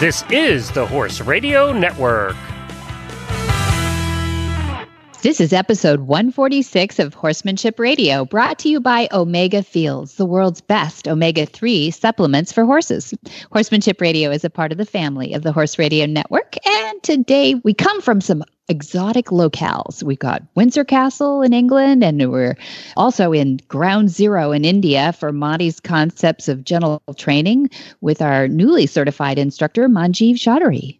This is the Horse Radio Network. This is episode 146 of Horsemanship Radio, brought to you by Omega Fields, the world's best omega 3 supplements for horses. Horsemanship Radio is a part of the family of the Horse Radio Network, and today we come from some exotic locales. We've got Windsor Castle in England, and we're also in Ground Zero in India for Monty's concepts of gentle training with our newly certified instructor, Manjeev Chaudhary.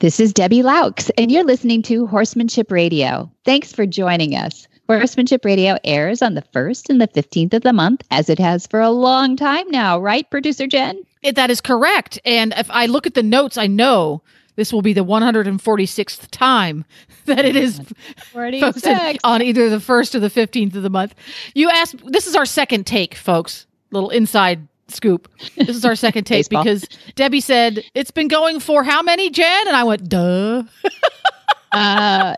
This is Debbie Laux, and you're listening to Horsemanship Radio. Thanks for joining us. Horsemanship Radio airs on the 1st and the 15th of the month, as it has for a long time now, right, producer Jen? It, that is correct. And if I look at the notes, I know this will be the 146th time that it is posted on either the 1st or the 15th of the month. You asked, this is our second take, folks. Little inside scoop. This is our second take because Debbie said it's been going for how many, Jen? And I went, duh. uh,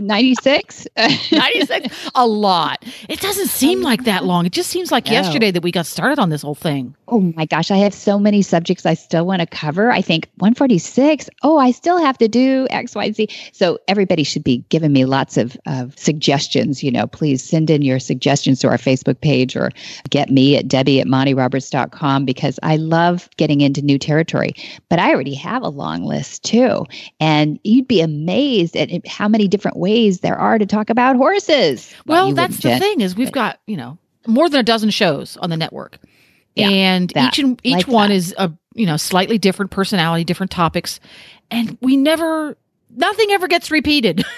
96 96 a lot. It doesn't seem like that oh. long. It just seems like no. yesterday that we got started on this whole thing. Oh my gosh i have so many subjects i still want to cover. I think 146 oh i still have to do xyz so everybody should be giving me lots of, of suggestions you know please send in your suggestions to our facebook page or get me at debbie at montyroberts.com because i love getting into new territory. But i already have a long list too. And you'd be amazed at how many different ways there are to talk about horses. Well, well that's the Jen, thing is we've but, got, you know, more than a dozen shows on the network. Yeah, and that, each and each like one that. is a, you know, slightly different personality, different topics. And we never nothing ever gets repeated.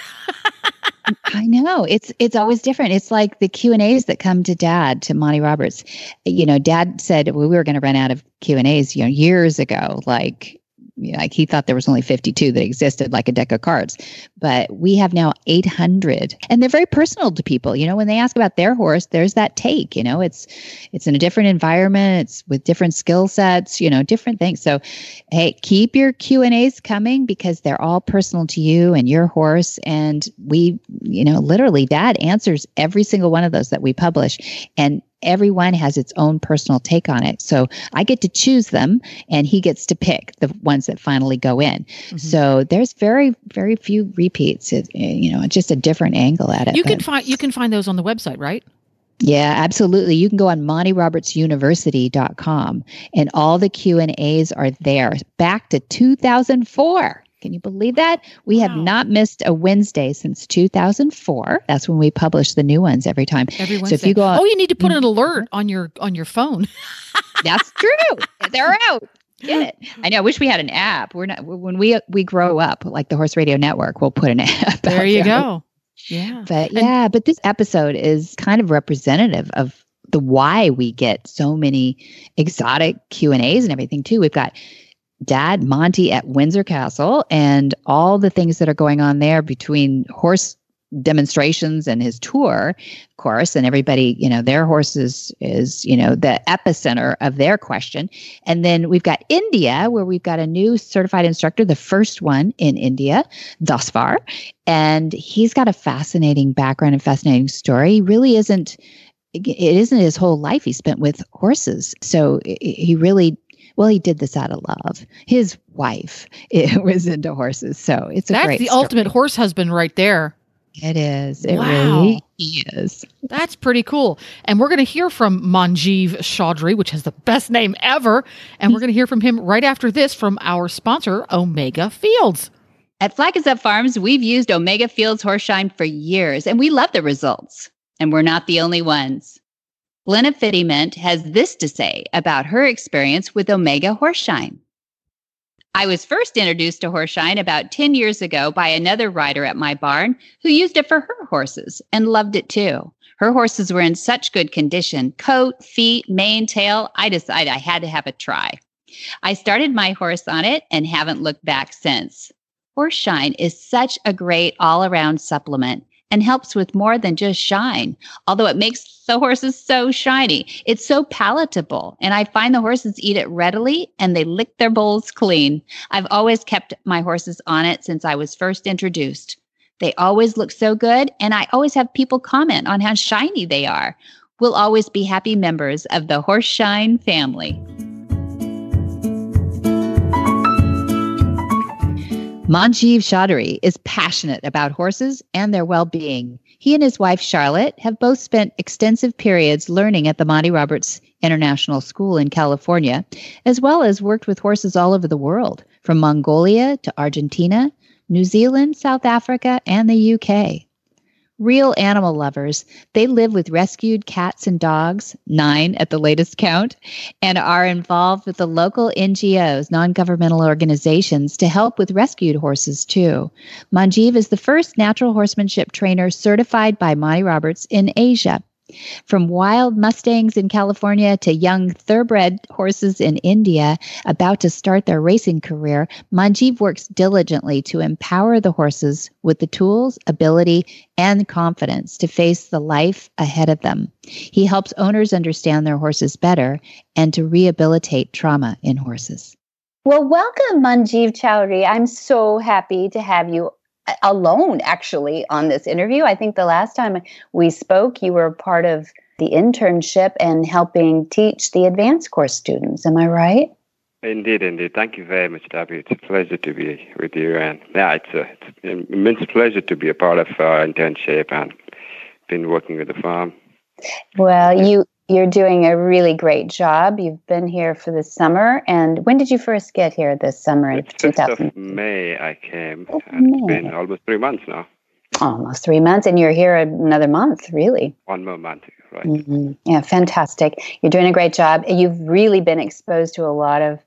I know it's it's always different. It's like the Q and A's that come to Dad to Monty Roberts. You know, Dad said well, we were going to run out of Q and A's. You know, years ago, like like he thought there was only 52 that existed like a deck of cards. But we have now 800 and they're very personal to people. You know when they ask about their horse there's that take you know? It's it's in a different environment it's with different skill sets you know different things. So hey keep your q and a's coming because they're all personal to you and your horse. And we you know literally dad answers every single one of those that we publish. And everyone has its own personal take on it. So I get to choose them and he gets to pick the ones that finally go in. Mm-hmm. So there's very, very few repeats. It, you know, just a different angle at it. You can find you can find those on the website, right? Yeah, absolutely. You can go on montyrobertsuniversity.com and all the Q&As are there back to 2004. Can you believe that? We wow. have not missed a Wednesday since 2004. That's when we publish the new ones every time. Every Wednesday. So if you go Oh, you need to put mm-hmm. an alert on your on your phone. That's true. They're out. Get it? I know. I wish we had an app. We're not when we we grow up, like the Horse Radio Network, we'll put an app. There you there. go. Yeah. But yeah, and, but this episode is kind of representative of the why we get so many exotic Q and A's and everything too. We've got dad, Monty, at Windsor Castle, and all the things that are going on there between horse demonstrations and his tour, of course, and everybody, you know, their horses is, you know, the epicenter of their question. And then we've got India, where we've got a new certified instructor, the first one in India thus far. And he's got a fascinating background and fascinating story. He really isn't it isn't his whole life he spent with horses. So he really well, he did this out of love. His wife it was into horses, so it's a that's great the story. ultimate horse husband right there. It is. It wow. really is. That's pretty cool. And we're going to hear from Manjeev Chaudhry, which has the best name ever. And we're going to hear from him right after this from our sponsor, Omega Fields. At Flag Is Up Farms, we've used Omega Fields Horseshine for years, and we love the results. And we're not the only ones. Glenna Fittiment has this to say about her experience with Omega Horseshine. I was first introduced to Horseshine about 10 years ago by another rider at my barn who used it for her horses and loved it too. Her horses were in such good condition coat, feet, mane, tail. I decided I had to have a try. I started my horse on it and haven't looked back since. Horseshine is such a great all around supplement and helps with more than just shine, although it makes the horses so shiny. It's so palatable, and I find the horses eat it readily and they lick their bowls clean. I've always kept my horses on it since I was first introduced. They always look so good, and I always have people comment on how shiny they are. We'll always be happy members of the Horse Shine family. Manjeev Chaudhary is passionate about horses and their well being. He and his wife Charlotte have both spent extensive periods learning at the Monty Roberts International School in California, as well as worked with horses all over the world, from Mongolia to Argentina, New Zealand, South Africa, and the UK. Real animal lovers, they live with rescued cats and dogs, nine at the latest count, and are involved with the local NGOs, non governmental organizations, to help with rescued horses too. Manjeev is the first natural horsemanship trainer certified by Monty Roberts in Asia. From wild Mustangs in California to young thoroughbred horses in India about to start their racing career, Manjeev works diligently to empower the horses with the tools, ability, and confidence to face the life ahead of them. He helps owners understand their horses better and to rehabilitate trauma in horses. Well, welcome, Manjeev Chaudhary. I'm so happy to have you alone actually on this interview. I think the last time we spoke, you were part of the internship and helping teach the advanced course students. Am I right? Indeed, indeed. Thank you very much, Debbie. It's a pleasure to be with you. And yeah, it's, a, it's an immense pleasure to be a part of our internship and been working with the farm. Well, you you're doing a really great job. You've been here for the summer. And when did you first get here this summer in 2000? of May I came. Oh, May. It's been almost three months now. Almost three months. And you're here another month, really. One more month, right. Mm-hmm. Yeah, fantastic. You're doing a great job. You've really been exposed to a lot of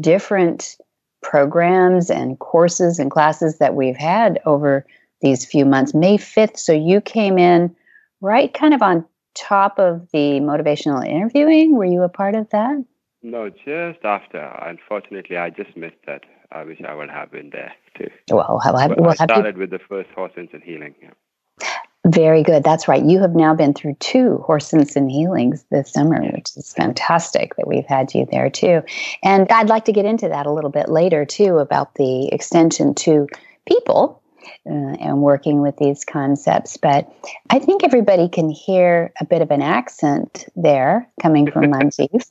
different programs and courses and classes that we've had over these few months. May 5th. So you came in right kind of on top of the motivational interviewing? Were you a part of that? No, just after. Unfortunately, I just missed that. I wish I would have been there too. Well, have, well, I started you... with the first Horse Sense and Healing. Yeah. Very good. That's right. You have now been through two Horse Sense and Healings this summer, which is fantastic that we've had you there too. And I'd like to get into that a little bit later too about the extension to people uh, and working with these concepts. But I think everybody can hear a bit of an accent there coming from Manjeev.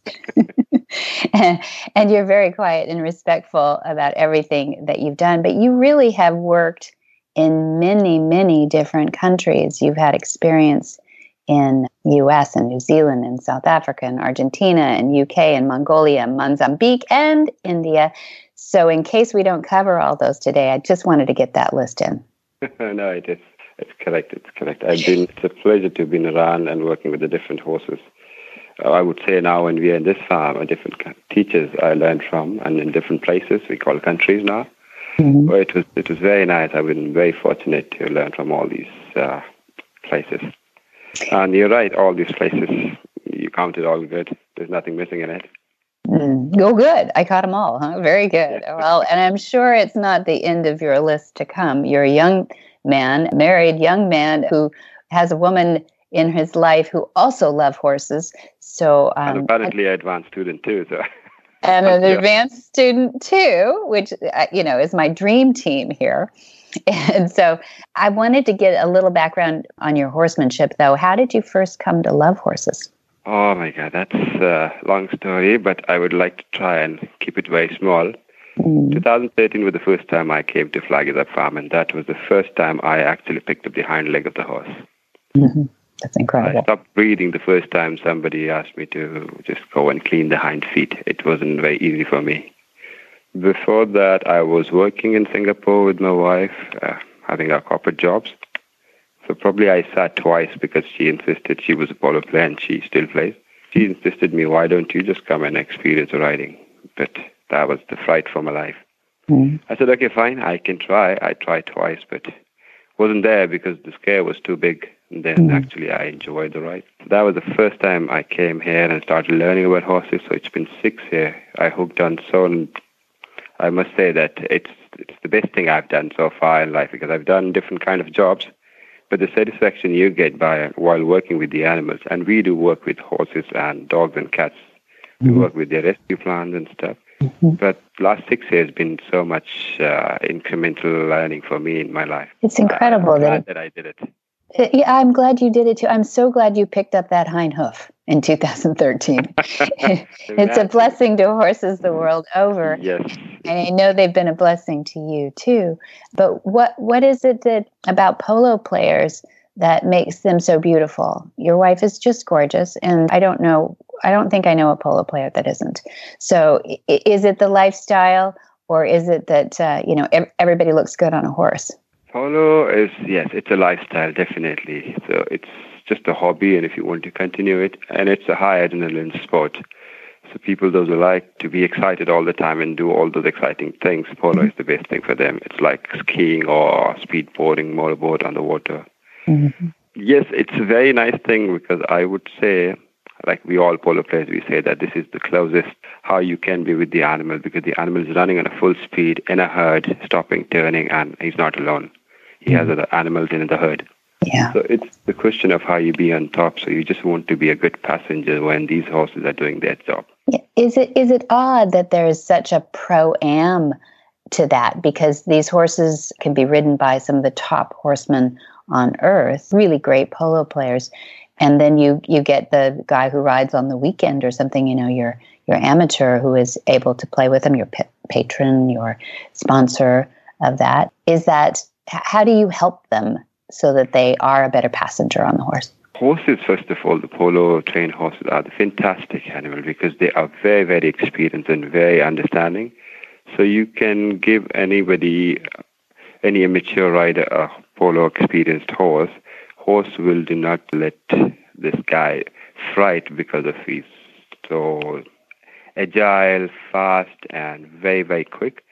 and, and you're very quiet and respectful about everything that you've done. But you really have worked in many, many different countries. You've had experience in US and New Zealand and South Africa and Argentina and UK and Mongolia, Mozambique and India. So, in case we don't cover all those today, I just wanted to get that list in. no, it is. It's correct. It's correct. I've been. It's a pleasure to be around and working with the different horses. Uh, I would say now, when we are in this farm, a different teachers I learned from, and in different places, we call countries now. Mm-hmm. it was it was very nice. I've been very fortunate to learn from all these uh, places. And you're right, all these places you counted all good. There's nothing missing in it. Mm. Go good. I caught them all. Huh? Very good. Well, and I'm sure it's not the end of your list to come. You're a young man, married young man who has a woman in his life who also love horses. So, um, and apparently, an advanced student too. So. and an advanced student too, which uh, you know is my dream team here. And so, I wanted to get a little background on your horsemanship, though. How did you first come to love horses? Oh my God, that's a long story, but I would like to try and keep it very small. Mm. 2013 was the first time I came to Flag Is Up Farm, and that was the first time I actually picked up the hind leg of the horse. Mm-hmm. That's incredible. I stopped breathing the first time somebody asked me to just go and clean the hind feet. It wasn't very easy for me. Before that, I was working in Singapore with my wife, uh, having our corporate jobs. So probably I sat twice because she insisted she was a polo player and she still plays. She insisted me, why don't you just come and experience riding? But that was the fright for my life. Mm. I said, okay, fine, I can try. I tried twice, but wasn't there because the scare was too big. And then mm. actually I enjoyed the ride. That was the first time I came here and started learning about horses. So it's been six years. I hooked on so, I must say that it's it's the best thing I've done so far in life because I've done different kind of jobs but the satisfaction you get by while working with the animals, and we do work with horses and dogs and cats. We mm-hmm. work with their rescue plans and stuff. Mm-hmm. But last six years has been so much uh, incremental learning for me in my life. It's incredible uh, that, that I did it. Uh, yeah, I'm glad you did it too. I'm so glad you picked up that hind hoof in 2013. it's a blessing to horses the world over. Yes. And I know they've been a blessing to you too. But what what is it that about polo players that makes them so beautiful? Your wife is just gorgeous and I don't know I don't think I know a polo player that isn't. So is it the lifestyle or is it that uh, you know everybody looks good on a horse? Polo is yes, it's a lifestyle definitely. So it's just a hobby, and if you want to continue it, and it's a high adrenaline sport. So people those who like to be excited all the time and do all those exciting things, polo mm-hmm. is the best thing for them. It's like skiing or speedboarding, motorboat on the water. Mm-hmm. Yes, it's a very nice thing because I would say, like we all polo players, we say that this is the closest how you can be with the animal because the animal is running on a full speed in a herd, stopping, turning, and he's not alone. He has other animals in the herd. Yeah. So it's the question of how you be on top. So you just want to be a good passenger when these horses are doing their job. Is it is it odd that there is such a pro am to that because these horses can be ridden by some of the top horsemen on earth, really great polo players, and then you you get the guy who rides on the weekend or something. You know, your your amateur who is able to play with them, your patron, your sponsor of that. Is that how do you help them so that they are a better passenger on the horse? Horses, first of all, the polo trained horses are the fantastic animal because they are very, very experienced and very understanding. So you can give anybody, any amateur rider, a polo experienced horse. Horse will do not let this guy fright because of his so agile, fast, and very, very quick.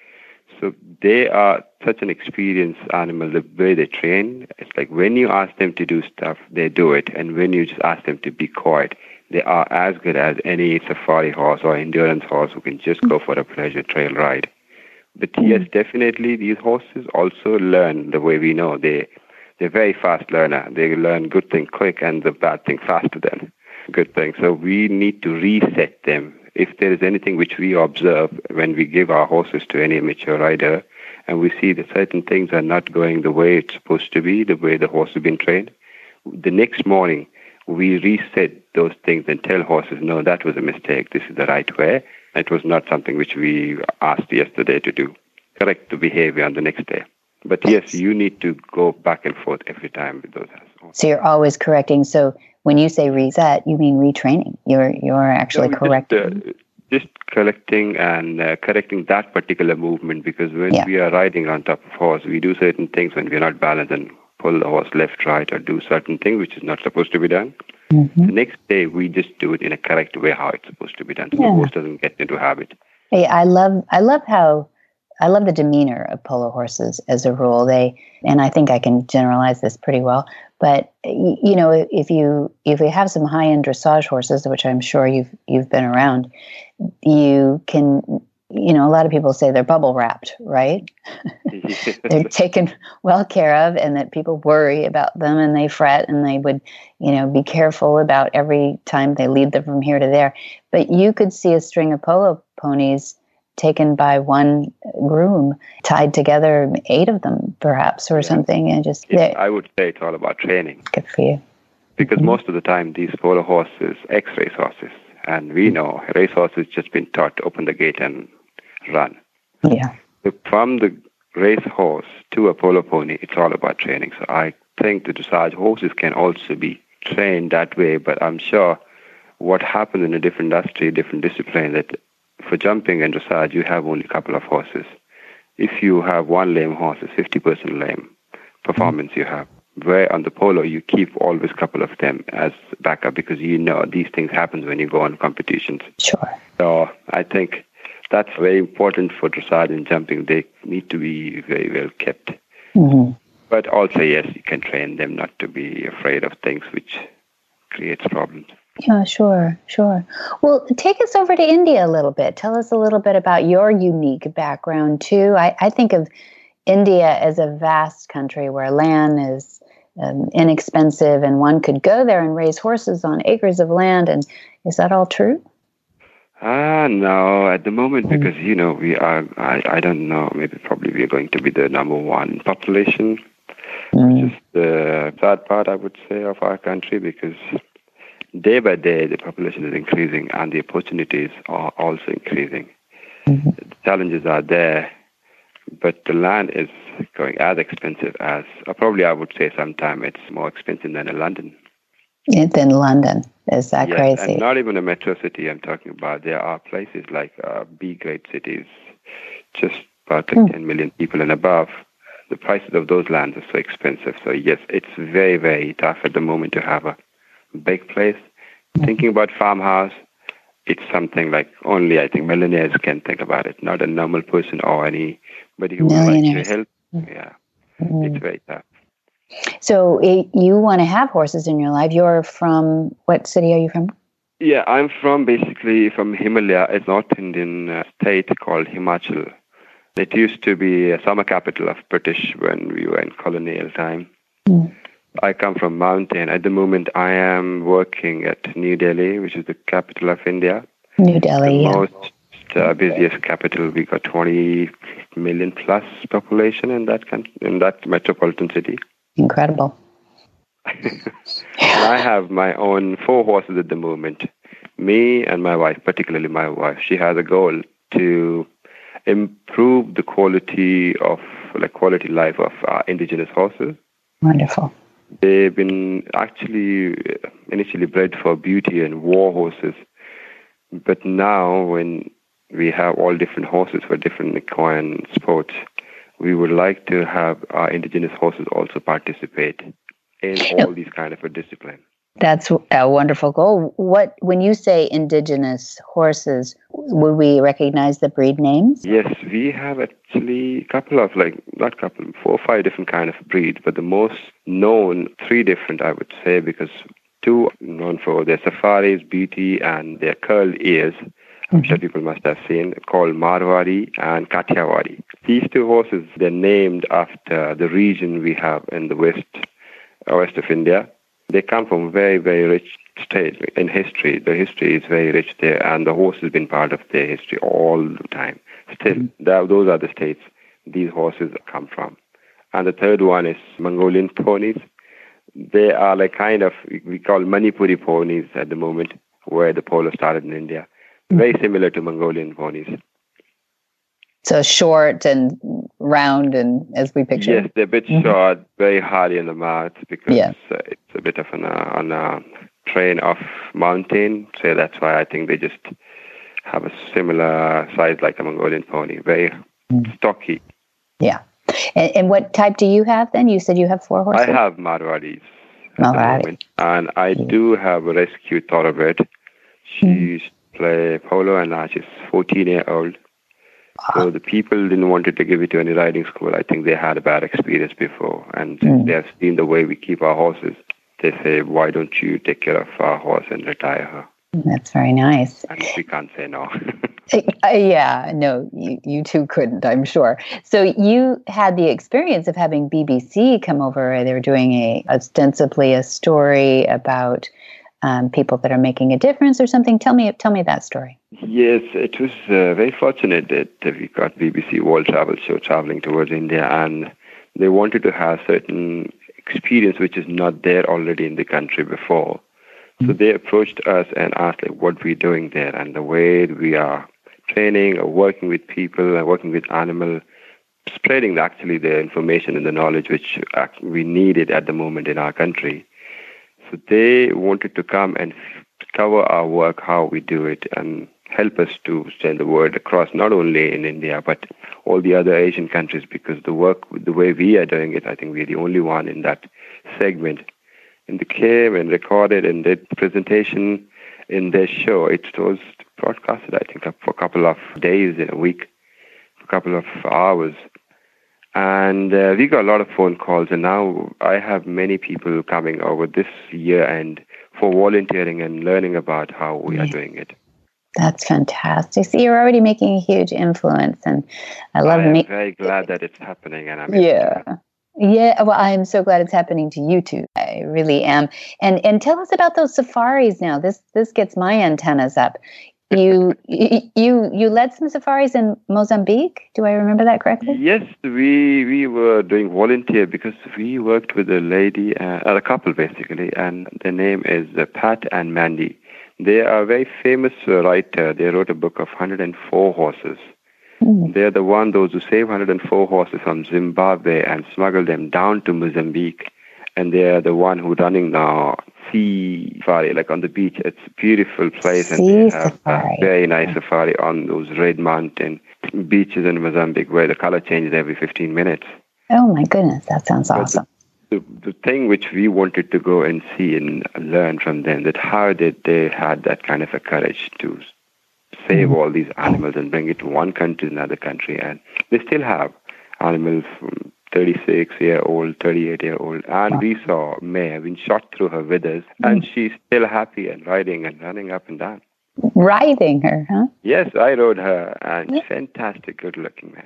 So they are such an experienced animal, the way they train. It's like when you ask them to do stuff, they do it. And when you just ask them to be quiet, they are as good as any safari horse or endurance horse who can just go for a pleasure trail ride. But mm-hmm. yes, definitely these horses also learn the way we know. They they're very fast learner. They learn good thing quick and the bad thing faster than good thing. So we need to reset them if there is anything which we observe when we give our horses to any mature rider, and we see that certain things are not going the way it's supposed to be, the way the horse has been trained, the next morning we reset those things and tell horses, no, that was a mistake. This is the right way. It was not something which we asked yesterday to do. Correct the behavior on the next day. But yes, you need to go back and forth every time with those horses. So you're always correcting. So when you say reset, you mean retraining. You're you're actually no, correcting. Just, uh, just collecting and uh, correcting that particular movement because when yeah. we are riding on top of horse, we do certain things when we are not balanced and pull the horse left, right, or do certain thing which is not supposed to be done. Mm-hmm. The next day, we just do it in a correct way how it's supposed to be done, so yeah. the horse doesn't get into habit. Hey, I love I love how I love the demeanor of polo horses as a rule. They and I think I can generalize this pretty well. But you know, if you if you have some high end dressage horses, which I'm sure you've you've been around, you can you know a lot of people say they're bubble wrapped, right? they're taken well care of, and that people worry about them and they fret and they would you know be careful about every time they lead them from here to there. But you could see a string of polo ponies taken by one groom, tied together, eight of them perhaps, or yeah. something, and just. I would say it's all about training. Good for you. Because mm-hmm. most of the time, these polo horses, ex-race horses, and we know race horses just been taught to open the gate and run. Yeah. So from the race horse to a polo pony, it's all about training. So I think the dressage horses can also be trained that way, but I'm sure what happens in a different industry, different discipline, that for jumping and dressage, you have only a couple of horses. If you have one lame horse, it's 50% lame performance you have. Where on the polo, you keep always a couple of them as backup because you know these things happen when you go on competitions. Sure. So I think that's very important for dressage and jumping. They need to be very well kept. Mm-hmm. But also, yes, you can train them not to be afraid of things which creates problems. Yeah, sure, sure. Well, take us over to India a little bit. Tell us a little bit about your unique background, too. I, I think of India as a vast country where land is um, inexpensive, and one could go there and raise horses on acres of land. And is that all true? Ah, uh, no, at the moment, mm. because, you know, we are, I, I don't know, maybe probably we are going to be the number one population, mm. which is the sad part, I would say, of our country, because day by day the population is increasing and the opportunities are also increasing. Mm-hmm. The challenges are there, but the land is going as expensive as, or probably I would say sometime it's more expensive than in London. Than London. Is that yes, crazy? And not even a metro city I'm talking about. There are places like uh, B grade cities, just about like mm. 10 million people and above. The prices of those lands are so expensive. So, yes, it's very, very tough at the moment to have a big place. Thinking about farmhouse, it's something like only I think millionaires can think about it, not a normal person or anybody who would like to help. Mm. Yeah, mm. it's very tough. So it, you want to have horses in your life. You're from what city are you from? Yeah, I'm from basically from Himalaya, a North Indian uh, state called Himachal. It used to be a summer capital of British when we were in colonial time. Mm. I come from mountain. At the moment, I am working at New Delhi, which is the capital of India. New Delhi, the yeah. most uh, busiest capital. We got 20 million plus population in that in that metropolitan city. Incredible. I have my own four horses at the moment. Me and my wife, particularly my wife, she has a goal to improve the quality of like quality life of our indigenous horses. Wonderful. They've been actually uh, initially bred for beauty and war horses, but now when we have all different horses for different equine sports, we would like to have our indigenous horses also participate in all these kind of a discipline. That's a wonderful goal. What when you say indigenous horses, would we recognize the breed names? Yes, we have actually a couple of like not couple, four or five different kind of breeds, but the most known three different I would say because two known for their safaris, beauty, and their curled ears. I'm sure people must have seen, called Marwari and Kathiawari. These two horses, they're named after the region we have in the west, uh, west of India. They come from very, very rich state in history. The history is very rich there, and the horse has been part of their history all the time. Still, mm-hmm. those are the states these horses come from. And the third one is Mongolian ponies. They are like kind of, we call Manipuri ponies at the moment, where the polo started in India very similar to Mongolian ponies. So short and round, and as we picture. Yes, they're a bit mm-hmm. short, very hardy in the mouth because yeah. uh, it's a bit of an, uh, on a train of mountain. So that's why I think they just have a similar size like a Mongolian pony, very mm-hmm. stocky. Yeah. And, and, what type do you have then? You said you have four horses. I have Marwaris. Marwari. And I do have a rescue thoroughbred. She's mm play polo, and now she's 14 year old. So the people didn't want to give it to any riding school. I think they had a bad experience before, and mm. they have seen the way we keep our horses. They say, "Why don't you take care of our horse and retire her?" That's very nice. And we can't say no. uh, yeah, no, you, you too couldn't, I'm sure. So you had the experience of having BBC come over. They were doing a ostensibly a story about um, people that are making a difference or something. Tell me, tell me that story. Yes, it was uh, very fortunate that we got BBC World Travel Show traveling towards India, and they wanted to have certain experience which is not there already in the country before. So they approached us and asked like what we're doing there and the way we are training or working with people and working with animal, spreading actually the information and the knowledge which we needed at the moment in our country. So they wanted to come and cover our work, how we do it, and help us to send the word across not only in India but all the other Asian countries because the work, the way we are doing it, I think we're the only one in that segment. And they came and recorded and did presentation in their show. It was broadcasted, I think, for a couple of days in a week, a couple of hours. And uh, we got a lot of phone calls, and now I have many people coming over this year and for volunteering and learning about how we are doing it. That's fantastic. So you're already making a huge influence, and I love. I'm very glad that it's happening, and I'm yeah. Yeah, well, I'm so glad it's happening to you too. I really am. And and tell us about those safaris now. This this gets my antennas up. You you you led some safaris in Mozambique. Do I remember that correctly? Yes, we we were doing volunteer because we worked with a lady, uh, a couple basically, and their name is uh, Pat and Mandy. They are a very famous uh, writer. They wrote a book of 104 horses Mm. They're the one, those who save 104 horses from Zimbabwe and smuggle them down to Mozambique. And they're the one who running now sea safari, like on the beach. It's a beautiful place, sea and they have safari. a very nice safari on those red mountain beaches in Mozambique, where the color changes every 15 minutes. Oh my goodness, that sounds awesome. The, the, the thing which we wanted to go and see and learn from them that how did they had that kind of a courage to save mm. all these animals and bring it to one country to another country. And they still have animals from 36 year old, 38 year old. And we saw May have been shot through her withers, and mm. she's still happy and riding and running up and down. Riding her, huh? Yes, I rode her, and yeah. fantastic, good looking mare.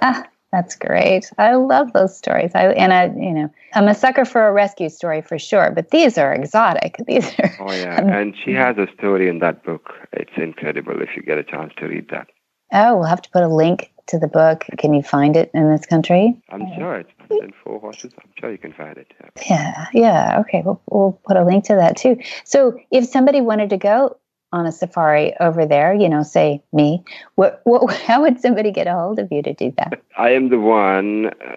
Ah, that's great. I love those stories. I and I, you know, I'm a sucker for a rescue story for sure. But these are exotic. These are. Oh yeah, um, and she has a story in that book. It's incredible if you get a chance to read that. Oh, we'll have to put a link to the book. Can you find it in this country? I'm sure it's in four horses. I'm sure you can find it. Yeah, yeah. Okay, we'll, we'll put a link to that too. So, if somebody wanted to go, on a safari over there, you know, say me, what, what, how would somebody get a hold of you to do that? I am the one uh,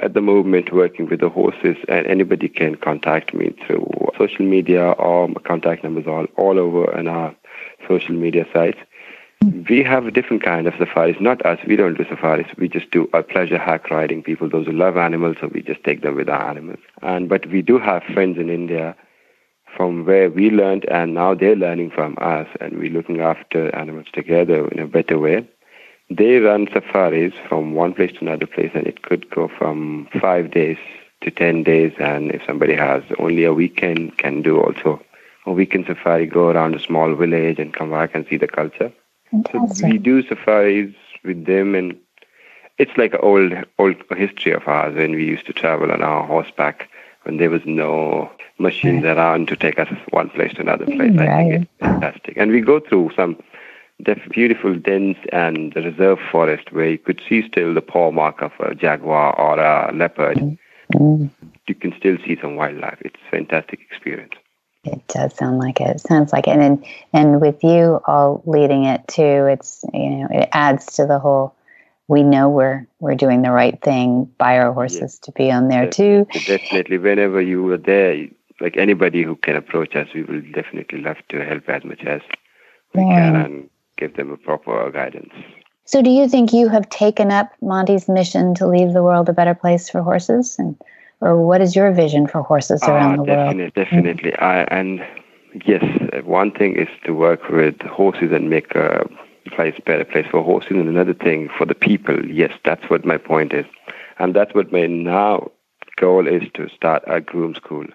at the moment working with the horses, and anybody can contact me through social media or my contact numbers all, all over on our social media sites. We have a different kind of safaris. Not us. We don't do safaris. We just do a pleasure hack riding. People, those who love animals, so we just take them with our animals. And but we do have friends in India from where we learned and now they're learning from us and we're looking after animals together in a better way. They run safaris from one place to another place and it could go from five days to 10 days and if somebody has only a weekend can do also a weekend safari, go around a small village and come back and see the culture. Fantastic. So we do safaris with them and it's like an old old history of ours when we used to travel on our horseback when there was no machines right. around to take us one place to another place. Right. I think it's fantastic. And we go through some beautiful dense and reserve forest where you could see still the paw mark of a jaguar or a leopard. Mm-hmm. You can still see some wildlife. It's a fantastic experience. It does sound like it. it. Sounds like it. And and with you all leading it too, it's you know it adds to the whole we know we're we're doing the right thing by our horses yes. to be on there too. Definitely, whenever you are there, like anybody who can approach us, we will definitely love to help as much as we yeah. can and give them a proper guidance. So, do you think you have taken up Monty's mission to leave the world a better place for horses, and or what is your vision for horses around the definitely, world? Definitely, mm-hmm. And yes, one thing is to work with horses and make a place, better place for horses, and another thing for the people. Yes, that's what my point is, and that's what my now goal is to start a groom school.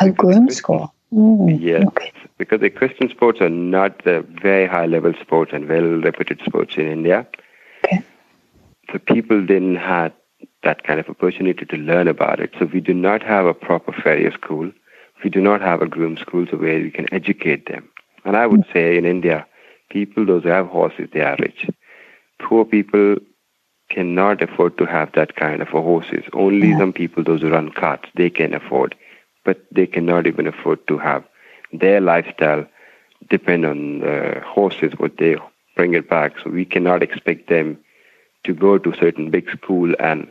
A groom school. Mm, yes, okay. because the equestrian sports are not the very high level sports and well reputed sports in India. Okay. So people didn't have that kind of opportunity to learn about it. So we do not have a proper farrier school. We do not have a groom school so where we can educate them. And I would say in India, people, those who have horses, they are rich. Poor people cannot afford to have that kind of a horses. Only yeah. some people, those who run carts, they can afford, but they cannot even afford to have their lifestyle depend on the horses, what they bring it back. So we cannot expect them to go to certain big school and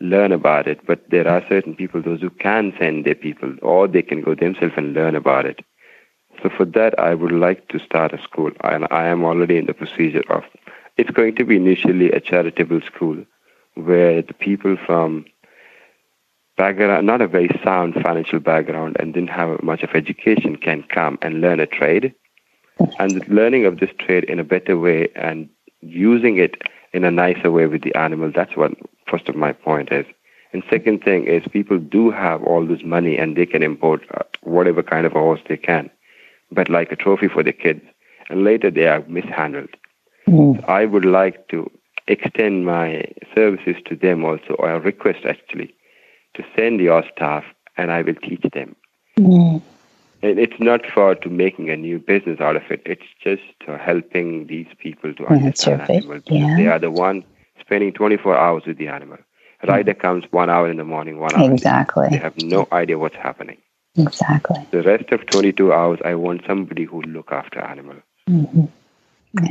learn about it. But there are certain people, those who can send their people, or they can go themselves and learn about it. So for that, I would like to start a school, and I am already in the procedure of. It's going to be initially a charitable school, where the people from background, not a very sound financial background, and didn't have much of education, can come and learn a trade, and learning of this trade in a better way and using it in a nicer way with the animal. That's what first of my point is. And second thing is people do have all this money and they can import uh, whatever kind of a horse they can but like a trophy for the kids. And later they are mishandled. Mm. I would like to extend my services to them also, or a request actually, to send your staff and I will teach them. Mm. And it's not for to making a new business out of it. It's just helping these people to understand animals. Yeah. They are the one spending 24 hours with the animal. Rider comes one hour in the morning, one hour. Exactly. They have no idea what's happening. Exactly. The rest of 22 hours, I want somebody who look after animal. Mm-hmm.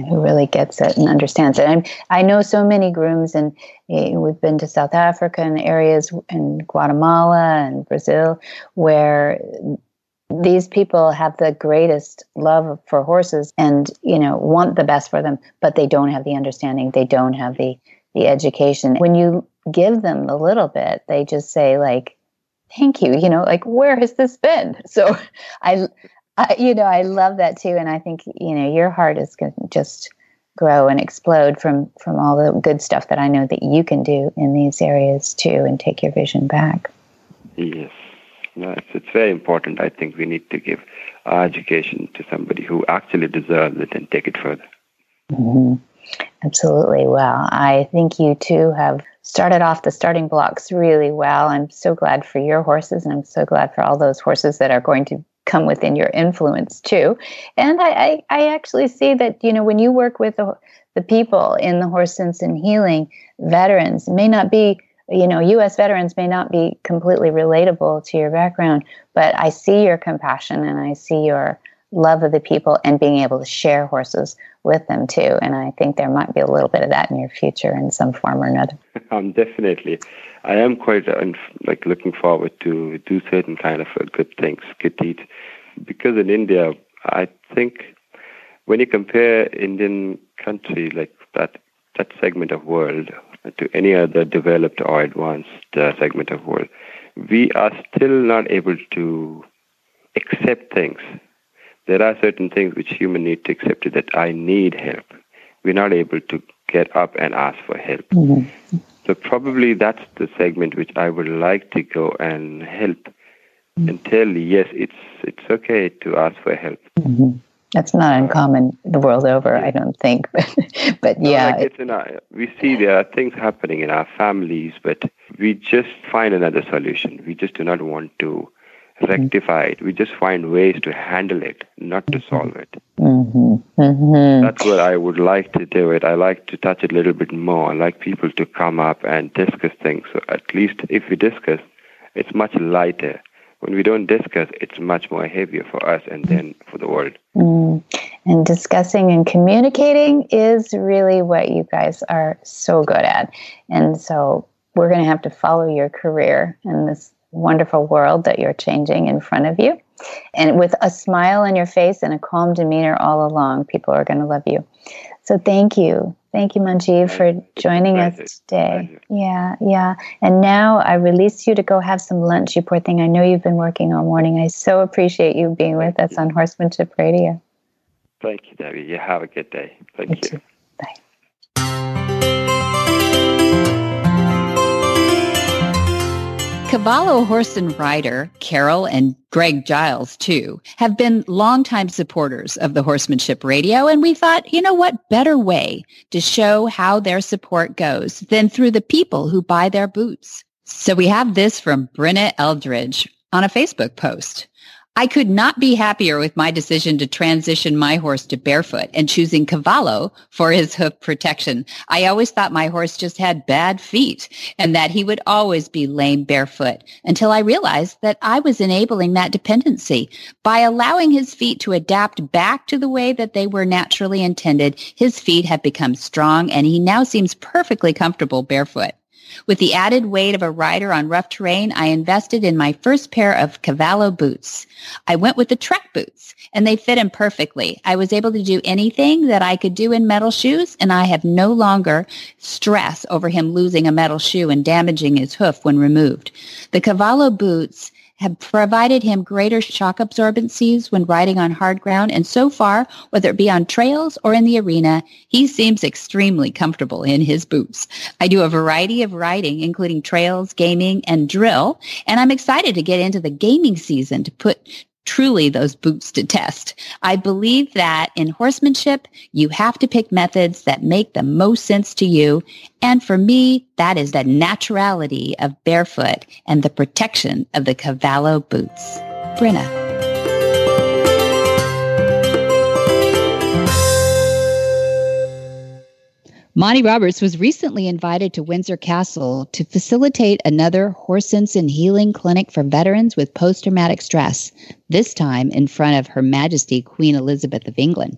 Who really gets it and understands it. And I know so many grooms, and eh, we've been to South Africa and areas in Guatemala and Brazil where these people have the greatest love for horses and you know want the best for them but they don't have the understanding they don't have the the education when you give them a little bit they just say like thank you you know like where has this been so i, I you know i love that too and i think you know your heart is going to just grow and explode from from all the good stuff that i know that you can do in these areas too and take your vision back yes no, it's, it's very important. I think we need to give our education to somebody who actually deserves it and take it further. Mm-hmm. Absolutely. Well, I think you two have started off the starting blocks really well. I'm so glad for your horses, and I'm so glad for all those horses that are going to come within your influence too. And I, I, I actually see that, you know, when you work with the, the people in the Horse Sense and Healing veterans, may not be you know, U.S. veterans may not be completely relatable to your background, but I see your compassion and I see your love of the people and being able to share horses with them too. And I think there might be a little bit of that in your future in some form or another. Um, definitely. I am quite uh, like looking forward to do certain kind of uh, good things, good deeds, because in India, I think when you compare Indian country like that that segment of world to any other developed or advanced uh, segment of world, we are still not able to accept things. There are certain things which human need to accept that I need help. We're not able to get up and ask for help. Mm-hmm. So probably that's the segment which I would like to go and help mm-hmm. and tell yes, it's it's okay to ask for help. Mm-hmm. That's not uncommon the world over, I don't think. But, but yeah. No, like in our, we see there are things happening in our families, but we just find another solution. We just do not want to rectify it. We just find ways to handle it, not to solve it. Mm-hmm. Mm-hmm. That's what I would like to do it. I like to touch it a little bit more. I like people to come up and discuss things. So at least if we discuss, it's much lighter when we don't discuss, it's much more heavier for us and then for the world. Mm. And discussing and communicating is really what you guys are so good at. And so we're going to have to follow your career in this wonderful world that you're changing in front of you. And with a smile on your face and a calm demeanor all along, people are going to love you. So thank you. Thank you, Manjeev, for joining us today. Yeah, yeah. And now I release you to go have some lunch, you poor thing. I know you've been working all morning. I so appreciate you being with us on Horsemanship Radio. Thank you, Debbie. You have a good day. Thank you. Cavallo horse and rider, Carol and Greg Giles, too, have been longtime supporters of the Horsemanship Radio, and we thought, you know what better way to show how their support goes than through the people who buy their boots. So we have this from Brenna Eldridge on a Facebook post. I could not be happier with my decision to transition my horse to barefoot and choosing Cavallo for his hoof protection. I always thought my horse just had bad feet and that he would always be lame barefoot until I realized that I was enabling that dependency. By allowing his feet to adapt back to the way that they were naturally intended, his feet have become strong and he now seems perfectly comfortable barefoot. With the added weight of a rider on rough terrain, I invested in my first pair of Cavallo boots. I went with the Trek boots and they fit him perfectly. I was able to do anything that I could do in metal shoes and I have no longer stress over him losing a metal shoe and damaging his hoof when removed. The Cavallo boots have provided him greater shock absorbencies when riding on hard ground, and so far, whether it be on trails or in the arena, he seems extremely comfortable in his boots. I do a variety of riding, including trails, gaming, and drill, and I'm excited to get into the gaming season to put truly those boots to test. I believe that in horsemanship, you have to pick methods that make the most sense to you. And for me, that is the naturality of barefoot and the protection of the Cavallo boots. Brenna. Monty Roberts was recently invited to Windsor Castle to facilitate another horse sense and healing clinic for veterans with post traumatic stress, this time in front of Her Majesty Queen Elizabeth of England.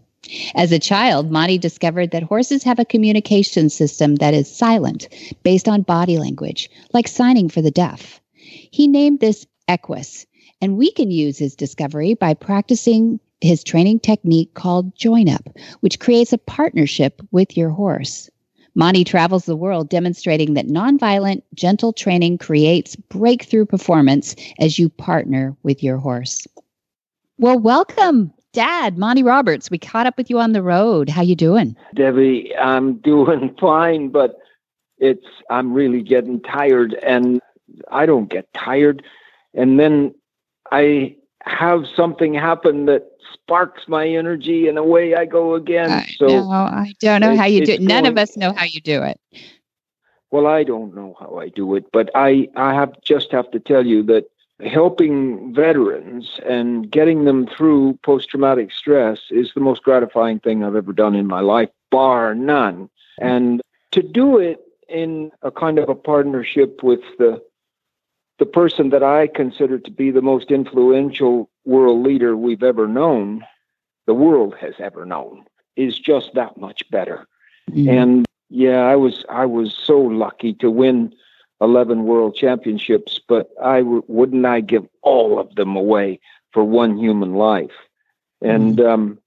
As a child, Monty discovered that horses have a communication system that is silent, based on body language, like signing for the deaf. He named this Equus, and we can use his discovery by practicing his training technique called Join Up, which creates a partnership with your horse. Monty travels the world demonstrating that nonviolent, gentle training creates breakthrough performance as you partner with your horse. Well, welcome, Dad, Monty Roberts. We caught up with you on the road. How you doing? Debbie, I'm doing fine, but it's I'm really getting tired and I don't get tired. And then I have something happen that sparks my energy and away I go again. I so know, I don't know it, how you do it. None going, of us know how you do it. Well, I don't know how I do it, but I, I have just have to tell you that helping veterans and getting them through post traumatic stress is the most gratifying thing I've ever done in my life, bar none. And to do it in a kind of a partnership with the the person that I consider to be the most influential world leader we've ever known, the world has ever known, is just that much better. Mm-hmm. And yeah, I was I was so lucky to win 11 world championships, but I w- wouldn't I give all of them away for one human life. And mm-hmm. um,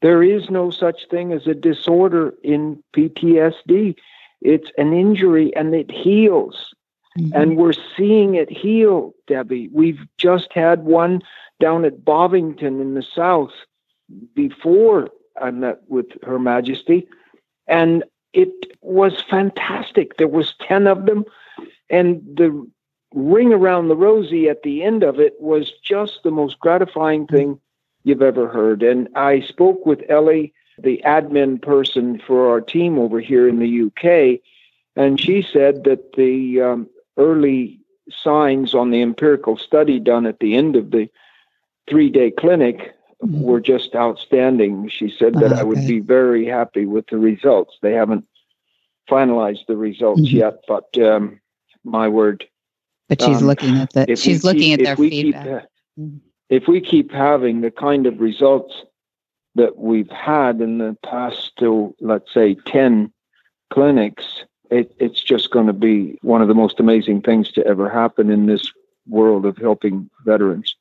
there is no such thing as a disorder in PTSD. It's an injury and it heals. Mm-hmm. And we're seeing it heal, Debbie. We've just had one down at Bovington in the south before I met with Her Majesty, and it was fantastic. There was 10 of them, and the ring around the rosy at the end of it was just the most gratifying thing you've ever heard. And I spoke with Ellie, the admin person for our team over here in the UK, and she said that the um, early signs on the empirical study done at the end of the three day clinic mm-hmm. were just outstanding. She said that okay. I would be very happy with the results. They haven't finalized the results mm-hmm. yet, but um, my word. But she's um, looking at that. She's looking keep, at their feedback. Keep, mm-hmm. If we keep having the kind of results that we've had in the past, to, let's say, 10 clinics, it, it's just going to be one of the most amazing things to ever happen in this world of helping veterans.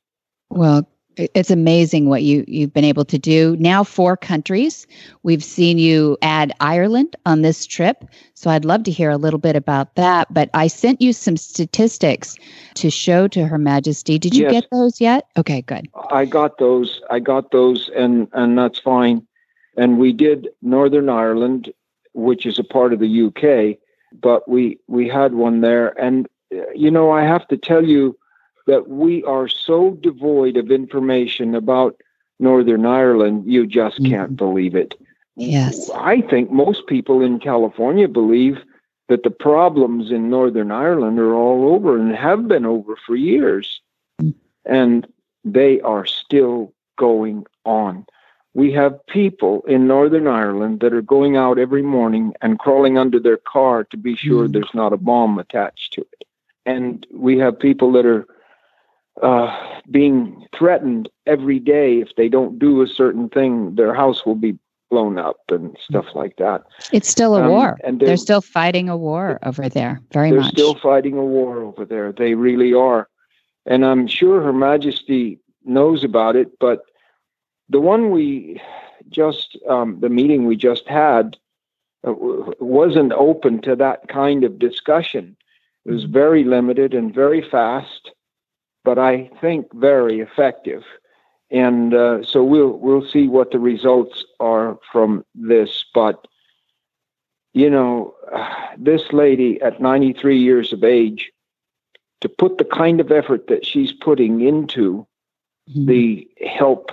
Well, it's amazing what you you've been able to do. Now four countries. We've seen you add Ireland on this trip, so I'd love to hear a little bit about that. But I sent you some statistics to show to Her Majesty. Did you yes. get those yet? Okay, good. I got those. I got those, and and that's fine. And we did Northern Ireland which is a part of the UK, but we we had one there, and you know I have to tell you that we are so devoid of information about Northern Ireland, you just mm-hmm. can't believe it. Yes, I think most people in California believe that the problems in Northern Ireland are all over and have been over for years, mm-hmm. and they are still going on we have people in Northern Ireland that are going out every morning and crawling under their car to be sure mm. there's not a bomb attached to it. And we have people that are uh, being threatened every day if they don't do a certain thing, their house will be blown up and stuff like that. It's still a um, war. And they're, they're, still fighting a war over there, very they're much. They're still fighting a war over there. They really are. And I'm sure Her Majesty knows about it, but the one we just, um, the meeting we just had, uh, wasn't open to that kind of discussion. It was very limited and very fast, but I think very effective. And uh, so we'll we'll see what the results are from this. But you know, this lady at 93 years of age, to put the kind of effort that she's putting into mm-hmm. the help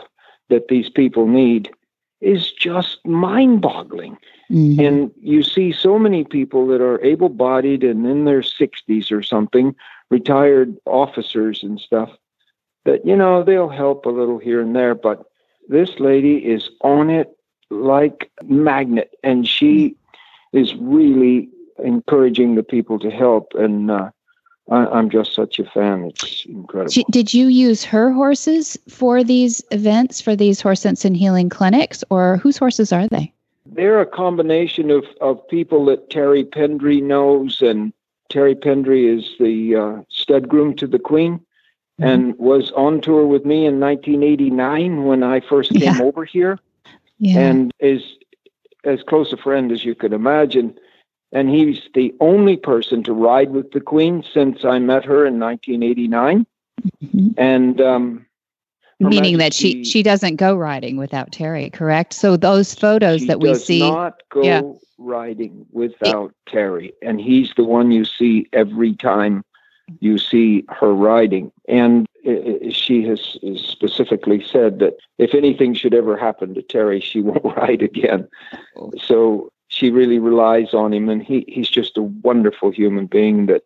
that these people need is just mind boggling. Mm-hmm. And you see so many people that are able bodied and in their 60s or something, retired officers and stuff, that, you know, they'll help a little here and there. But this lady is on it like magnet and she mm-hmm. is really encouraging the people to help. And uh, I, am just such a fan. It's incredible. Did you use her horses for these events, for these horse sense and healing clinics, or whose horses are they? They're a combination of, of people that Terry Pendry knows, and Terry Pendry is the uh, stud groom to the Queen, mm-hmm. and was on tour with me in 1989 when I first came yeah. over here, yeah. and is as close a friend as you could imagine and he's the only person to ride with the Queen since I met her in 1989. Mm-hmm. And um, meaning Majesty, that she she doesn't go riding without Terry, correct? So those photos that we see, not go yeah. riding without it, Terry, and he's the one you see every time you see her riding. And she has specifically said that if anything should ever happen to Terry, she won't ride again. Oh. So she really relies on him, and he, he's just a wonderful human being that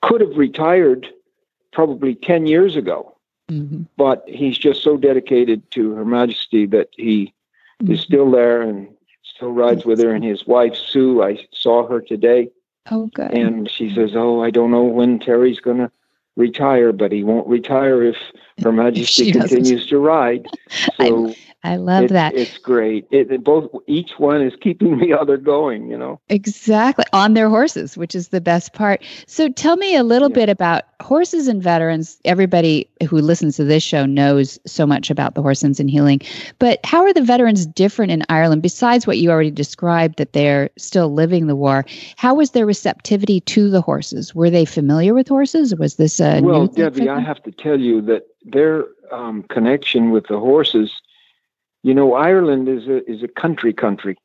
could have retired probably 10 years ago. Mm-hmm. But he's just so dedicated to Her Majesty that he mm-hmm. is still there and still rides with her. And his wife, Sue, I saw her today. Oh, good. And she says, Oh, I don't know when Terry's going to retire, but he won't retire if Her Majesty continues to ride. So I love it, that. It's great. It, it, both each one is keeping the other going. You know exactly on their horses, which is the best part. So tell me a little yeah. bit about horses and veterans. Everybody who listens to this show knows so much about the horses and healing, but how are the veterans different in Ireland? Besides what you already described, that they're still living the war. How was their receptivity to the horses? Were they familiar with horses? Was this a well, Debbie? I have to tell you that their um, connection with the horses you know, Ireland is a is a country country,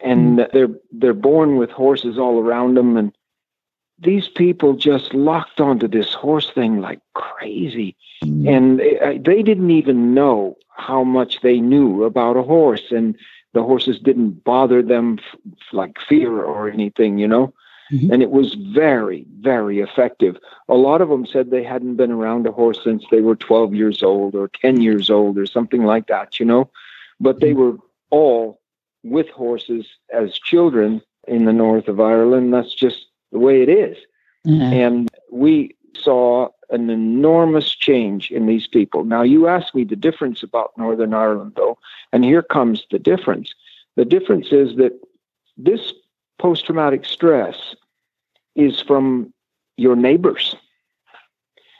and mm. they're they're born with horses all around them, and these people just locked onto this horse thing like crazy, mm. and they, they didn't even know how much they knew about a horse, and the horses didn't bother them f- like fear or anything, you know. Mm-hmm. And it was very, very effective. A lot of them said they hadn't been around a horse since they were 12 years old or 10 years old or something like that, you know but they were all with horses as children in the north of Ireland. That's just the way it is. Mm-hmm. And we saw an enormous change in these people. Now, you asked me the difference about Northern Ireland, though, and here comes the difference. The difference is that this post traumatic stress is from your neighbors.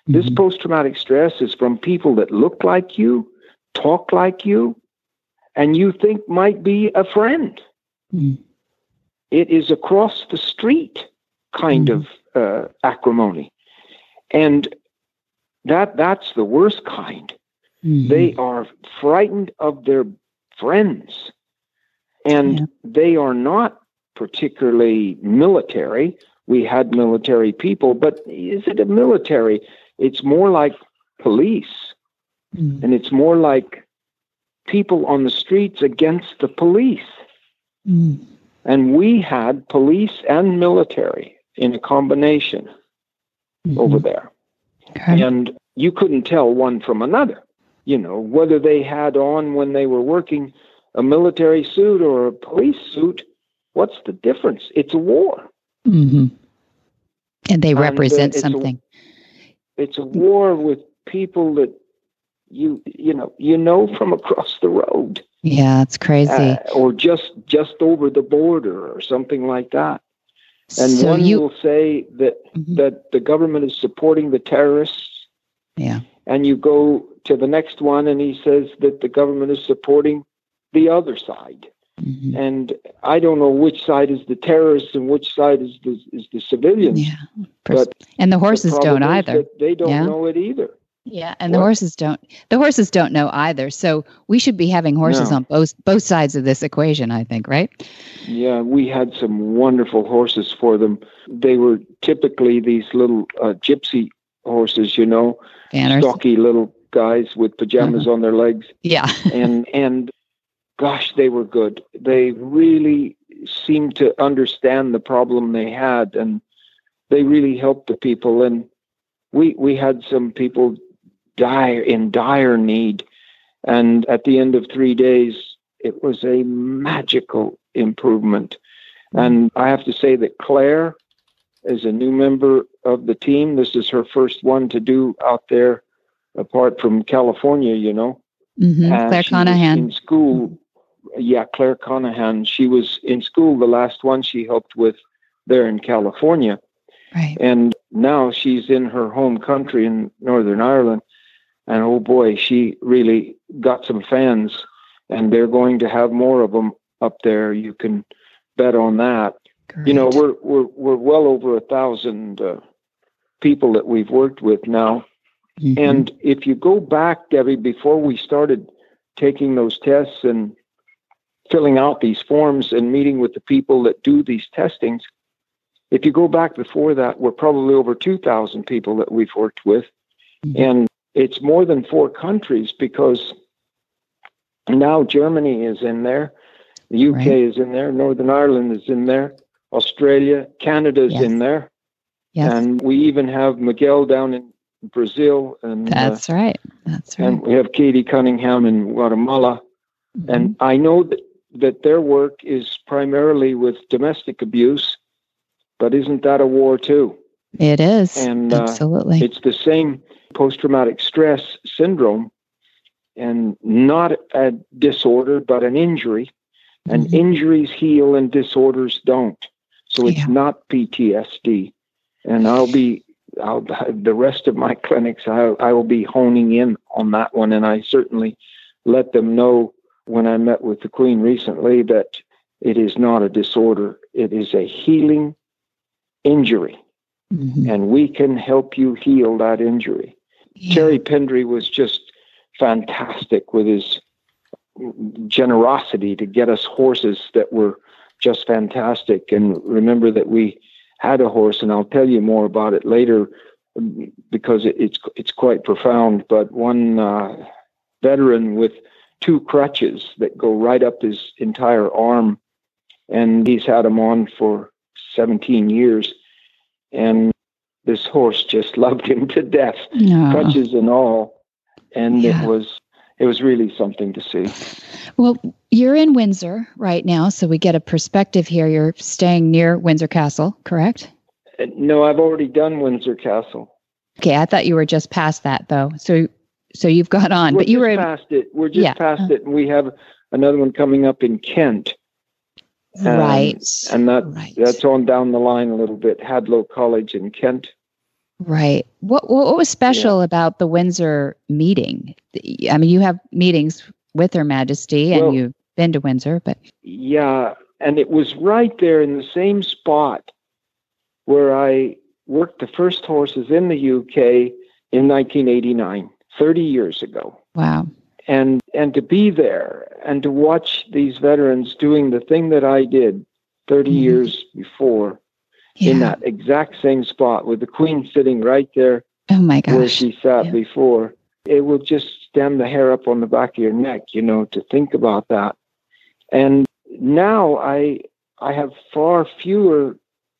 Mm-hmm. This post traumatic stress is from people that look like you, talk like you, and you think might be a friend. Mm. It is across the street kind mm. of uh, acrimony. And that that's the worst kind. Mm-hmm. They are frightened of their friends. And yeah. they are not particularly military. We had military people, but is it a military? It's more like police. Mm. And it's more like people on the streets against the police. Mm. And we had police and military in a combination mm-hmm. over there. Okay. And you couldn't tell one from another, you know, whether they had on when they were working a military suit or a police suit. What's the difference? It's a war. Mm-hmm. And they represent and, uh, it's something. A, it's a war with people that you you know you know from across the road. Yeah it's crazy. Uh, or just just over the border or something like that. And so one you, will say that mm-hmm. that the government is supporting the terrorists. Yeah. And you go to the next one and he says that the government is supporting the other side. Mm-hmm. and i don't know which side is the terrorists and which side is the is the civilians. Yeah but and the horses the don't either. they don't yeah. know it either yeah, and what? the horses don't. The horses don't know either. So we should be having horses no. on both both sides of this equation. I think, right? Yeah, we had some wonderful horses for them. They were typically these little uh, gypsy horses, you know, Vanners. stocky little guys with pajamas on their legs. Yeah. and and gosh, they were good. They really seemed to understand the problem they had and they really helped the people and we we had some people die in dire need and at the end of 3 days it was a magical improvement and I have to say that Claire is a new member of the team. This is her first one to do out there, apart from California, you know. Mm-hmm. Claire Conahan. In school, yeah, Claire Conahan. She was in school, the last one she helped with there in California. Right. And now she's in her home country in Northern Ireland. And oh boy, she really got some fans, and they're going to have more of them up there. You can bet on that. Great. You know, we're we're we're well over a thousand uh, people that we've worked with now, mm-hmm. and if you go back, Debbie, before we started taking those tests and filling out these forms and meeting with the people that do these testings, if you go back before that, we're probably over two thousand people that we've worked with, mm-hmm. and it's more than four countries because now Germany is in there, the UK right. is in there, Northern Ireland is in there, Australia, Canada's yes. in there. Yes. And we even have Miguel down in Brazil. And uh, That's uh, right. That's right. And we have Katie Cunningham in Guatemala. Mm-hmm. And I know that, that their work is primarily with domestic abuse, but isn't that a war too? It is. And uh, absolutely. It's the same post traumatic stress syndrome and not a disorder, but an injury. And mm-hmm. injuries heal and disorders don't. So it's yeah. not PTSD. And I'll be, I'll, the rest of my clinics, I, I will be honing in on that one. And I certainly let them know when I met with the Queen recently that it is not a disorder, it is a healing injury. Mm-hmm. And we can help you heal that injury. Yeah. Terry Pendry was just fantastic with his generosity to get us horses that were just fantastic. And remember that we had a horse, and I'll tell you more about it later because it's it's quite profound. But one uh, veteran with two crutches that go right up his entire arm, and he's had them on for 17 years, and this horse just loved him to death, no. crutches and all, and yeah. it was it was really something to see. Well, you're in Windsor right now, so we get a perspective here. You're staying near Windsor Castle, correct? Uh, no, I've already done Windsor Castle. Okay, I thought you were just past that though. So, so you've got on, we're but you were past it. We're just yeah. past it, and we have another one coming up in Kent. Um, right, and that right. that's on down the line a little bit. Hadlow College in Kent. Right. What what was special yeah. about the Windsor meeting? I mean, you have meetings with Her Majesty, and well, you've been to Windsor, but yeah, and it was right there in the same spot where I worked the first horses in the UK in 1989, 30 years ago. Wow. And and to be there and to watch these veterans doing the thing that I did 30 mm-hmm. years before yeah. in that exact same spot with the queen sitting right there oh my gosh. where she sat yeah. before it will just stem the hair up on the back of your neck you know to think about that and now i i have far fewer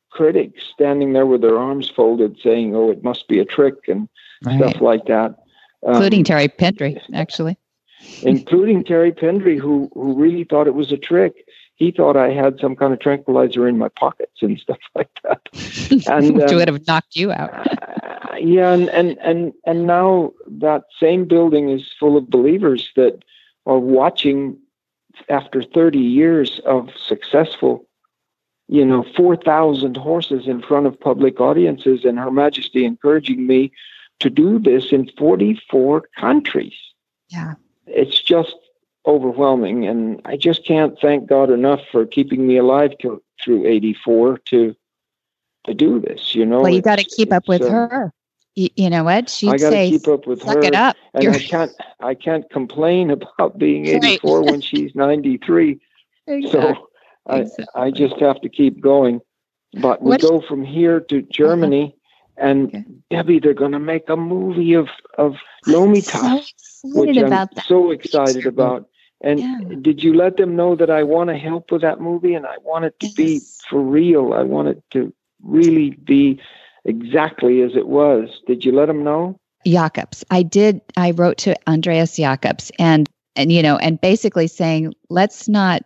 critics standing there with their arms folded saying oh it must be a trick and right. stuff like that including um, terry pendry actually including terry pendry who who really thought it was a trick he thought I had some kind of tranquilizer in my pockets and stuff like that. And um, would have knocked you out. uh, yeah, and, and and and now that same building is full of believers that are watching after 30 years of successful you know 4000 horses in front of public audiences and her majesty encouraging me to do this in 44 countries yeah it's just overwhelming. And I just can't thank God enough for keeping me alive to, through 84 to to do this. You know, well, you got to keep up with uh, her. You, you, know what? She'd I got to keep up with Suck her. It up. And You're... I can't I can't complain about being 84 right. when she's 93. Exactly. So I exactly. I just have to keep going. But we what? go from here to Germany. And okay. Debbie, they're going to make a movie of of Lomitas, so which I'm that. so excited about. And yeah. did you let them know that I want to help with that movie and I want it to yes. be for real? I want it to really be exactly as it was. Did you let them know? Jacobs. I did. I wrote to Andreas Jacobs and and you know and basically saying let's not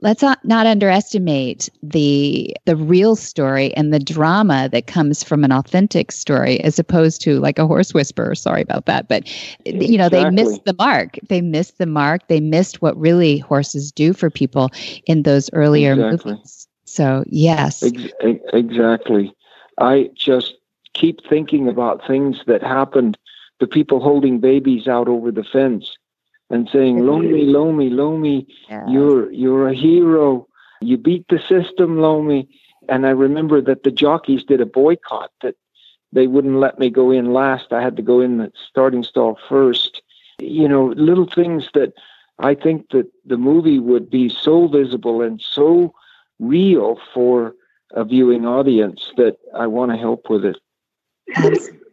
let's not, not underestimate the the real story and the drama that comes from an authentic story as opposed to like a horse whisperer. Sorry about that but you know they missed the mark. They missed the mark. They missed what really horses do for people in those earlier exactly. movies. So yes. Ex- exactly. I just keep thinking about things that happened the people holding babies out over the fence and saying, Lomi, Lomi, Lomi, yes. you're you're a hero. You beat the system, Lomi. And I remember that the jockeys did a boycott that they wouldn't let me go in last. I had to go in the starting stall first. You know, little things that I think that the movie would be so visible and so real for a viewing audience that I want to help with it.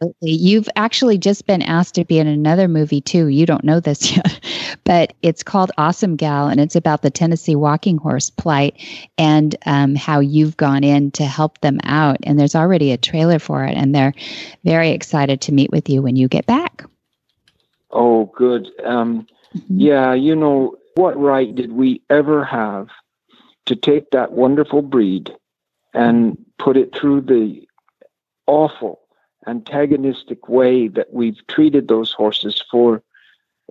Absolutely. You've actually just been asked to be in another movie too. You don't know this yet, but it's called Awesome Gal, and it's about the Tennessee walking horse plight and um, how you've gone in to help them out. And there's already a trailer for it, and they're very excited to meet with you when you get back. Oh, good. Um, mm-hmm. Yeah, you know, what right did we ever have to take that wonderful breed and put it through the awful antagonistic way that we've treated those horses for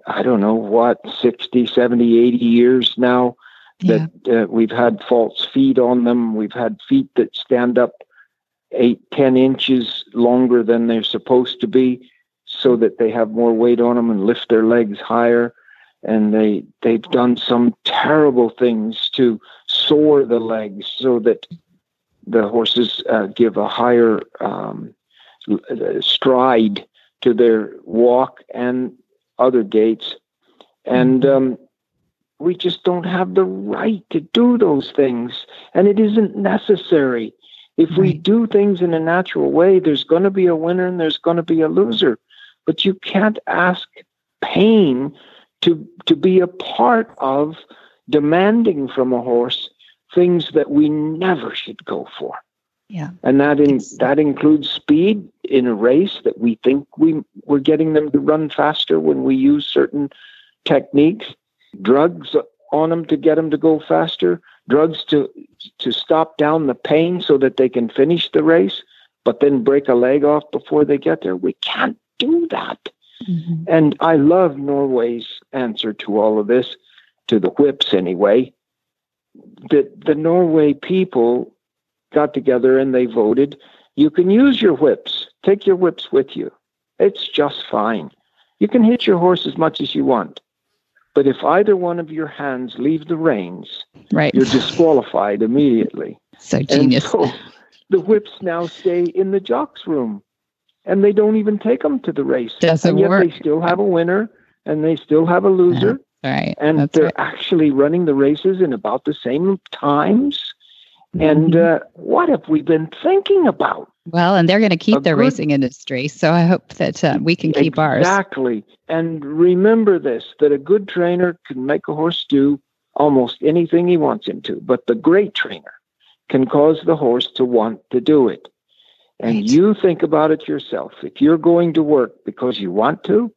I don't know what 60 70 80 years now? That yeah. uh, we've had false feet on them. We've had feet that stand up eight ten inches longer than they're supposed to be so that they have more weight on them and lift their legs higher. And they they've done some terrible things to sore the legs so that the horses uh, give a higher um, stride to their walk and other gaits. And mm-hmm. um, we just don't have the right to do those things. And it isn't necessary. If right. we do things in a natural way, there's going to be a winner and there's going to be a loser. But you can't ask pain to, to be a part of demanding from a horse things that we never should go for. Yeah. And that in, that includes speed in a race that we think we we're getting them to run faster when we use certain techniques, drugs on them to get them to go faster, drugs to to stop down the pain so that they can finish the race, but then break a leg off before they get there. We can't do that. Mm-hmm. And I love Norway's answer to all of this, to the whips anyway. That the Norway people got together and they voted. You can use your whips. Take your whips with you. It's just fine. You can hit your horse as much as you want. But if either one of your hands leave the reins, right. you're disqualified immediately. So genius. So the whips now stay in the jock's room, and they don't even take them to the race. Doesn't and yet work. They still have a winner, and they still have a loser. right. And That's they're right. actually running the races in about the same times and mm-hmm. uh, what have we been thinking about? Well, and they're going to keep a their good, racing industry. So I hope that uh, we can keep exactly. ours. Exactly. And remember this that a good trainer can make a horse do almost anything he wants him to, but the great trainer can cause the horse to want to do it. And right. you think about it yourself. If you're going to work because you want to,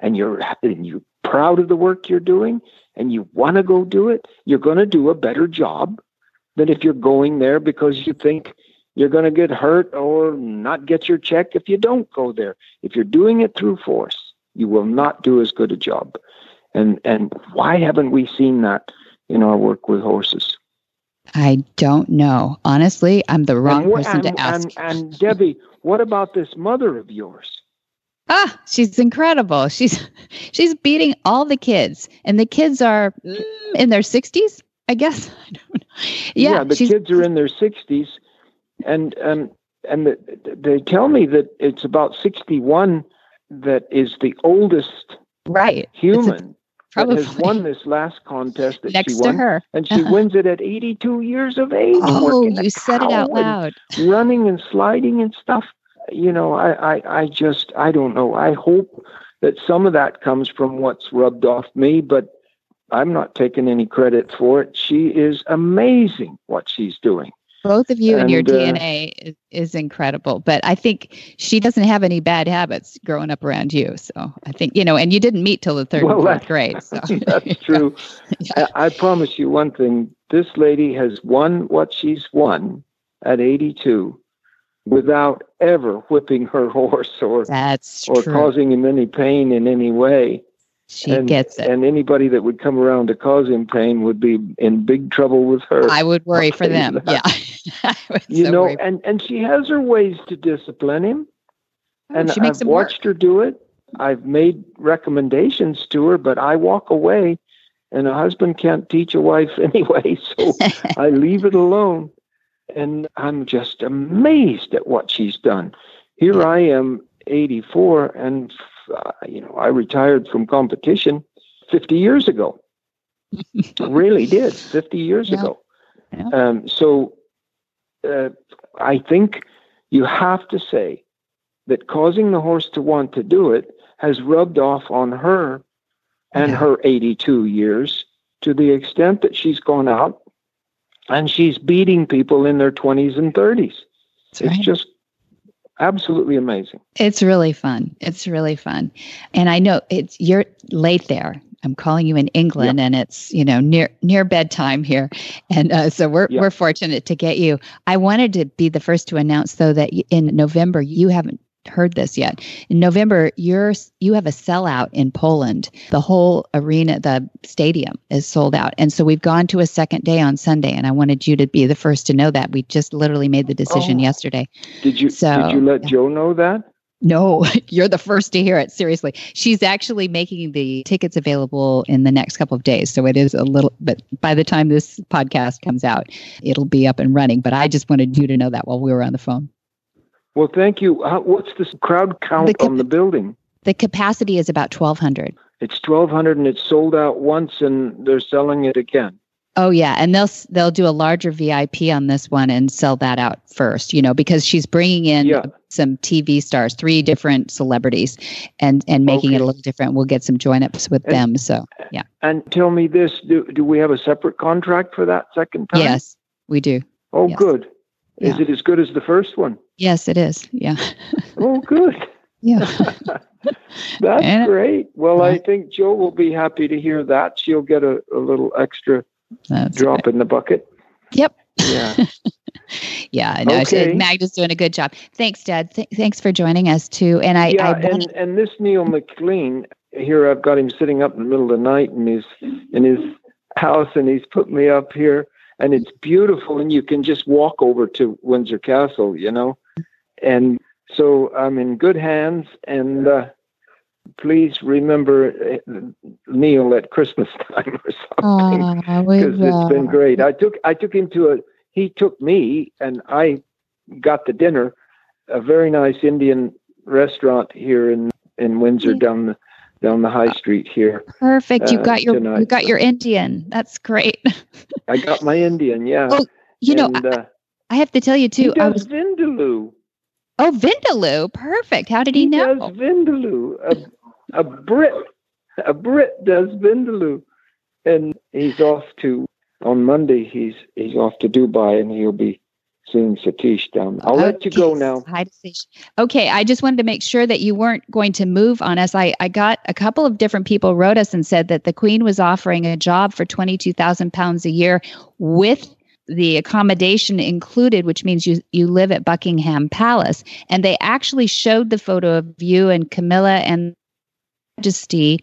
and you're and you're proud of the work you're doing, and you want to go do it, you're going to do a better job than if you're going there because you think you're going to get hurt or not get your check if you don't go there. If you're doing it through force, you will not do as good a job. And and why haven't we seen that in our work with horses? I don't know. Honestly, I'm the wrong person and, to ask. And, and Debbie, what about this mother of yours? Ah, she's incredible. She's she's beating all the kids, and the kids are in their sixties. I guess. I don't know. Yeah, yeah the kids are in their 60s, and um, and the, they tell me that it's about 61 that is the oldest right human Probably. that has won this last contest that Next she won, to her. and she uh-huh. wins it at 82 years of age. Oh, you said it out loud. running and sliding and stuff. you know, I, I, I just, I don't know. I hope that some of that comes from what's rubbed off me, but I'm not taking any credit for it. She is amazing what she's doing. Both of you and, and your uh, DNA is, is, incredible, but I think she doesn't have any bad habits growing up around you. So I think you know, and you didn't meet till the third well, and fourth grade. So that's true. I, I promise you one thing: this lady has won what she's won at 82 without ever whipping her horse or that's or causing him any pain in any way. She and, gets it. And anybody that would come around to cause him pain would be in big trouble with her. I would worry for them. Yeah. you so know, and, and she has her ways to discipline him. Oh, and I've watched work. her do it. I've made recommendations to her, but I walk away and a husband can't teach a wife anyway, so I leave it alone. And I'm just amazed at what she's done. Here I am, 84, and uh, you know, I retired from competition 50 years ago. really did 50 years yeah. ago. Yeah. Um, so uh, I think you have to say that causing the horse to want to do it has rubbed off on her and yeah. her 82 years to the extent that she's gone out and she's beating people in their 20s and 30s. That's it's right. just absolutely amazing. It's really fun. It's really fun. And I know it's you're late there. I'm calling you in England, and it's you know near near bedtime here, and uh, so we're we're fortunate to get you. I wanted to be the first to announce though that in November you haven't heard this yet. In November, you're you have a sellout in Poland. The whole arena, the stadium is sold out. And so we've gone to a second day on Sunday and I wanted you to be the first to know that. We just literally made the decision oh. yesterday. Did you so, did you let yeah. Joe know that? No, you're the first to hear it. Seriously. She's actually making the tickets available in the next couple of days. So it is a little, but by the time this podcast comes out, it'll be up and running. But I just wanted you to know that while we were on the phone. Well, thank you. How, what's the crowd count the cap- on the building? The capacity is about 1,200. It's 1,200 and it's sold out once and they're selling it again. Oh yeah, and they'll they'll do a larger VIP on this one and sell that out first, you know, because she's bringing in yeah. some TV stars, three different celebrities, and and making okay. it a little different. We'll get some join ups with and, them. So yeah. And tell me this: do do we have a separate contract for that second time? Yes, we do. Oh, yes. good. Is it as good as the first one? Yes, it is. Yeah. oh, good. Yeah. That's and, great. Well, I think Joe will be happy to hear that. She'll get a, a little extra drop in the bucket. Yep. Yeah. yeah. No, okay. Magda's doing a good job. Thanks, Dad. Th- thanks for joining us too. And I, yeah, I and, and this Neil McLean here, I've got him sitting up in the middle of the night in his in his house, and he's put me up here and it's beautiful and you can just walk over to Windsor Castle, you know. And so I'm in good hands and uh, please remember uh, Neil at Christmas time or something because it's been great. I took I took him to a he took me and I got the dinner a very nice Indian restaurant here in in Windsor down the down the high street here. Perfect. You uh, got your tonight. you got your Indian. That's great. I got my Indian. Yeah. Oh, you and, know, I, uh, I, have to tell you too. I was Vindaloo. Oh, Vindaloo. Perfect. How did he, he know? Does Vindaloo. A, a Brit. A Brit does Vindaloo, and he's off to on Monday. He's he's off to Dubai, and he'll be seeing Satish down. I'll let you go now. Hi, Satish. Okay, I just wanted to make sure that you weren't going to move on us. I, I got a couple of different people wrote us and said that the Queen was offering a job for twenty two thousand pounds a year with the accommodation included, which means you you live at Buckingham Palace. And they actually showed the photo of you and Camilla and Majesty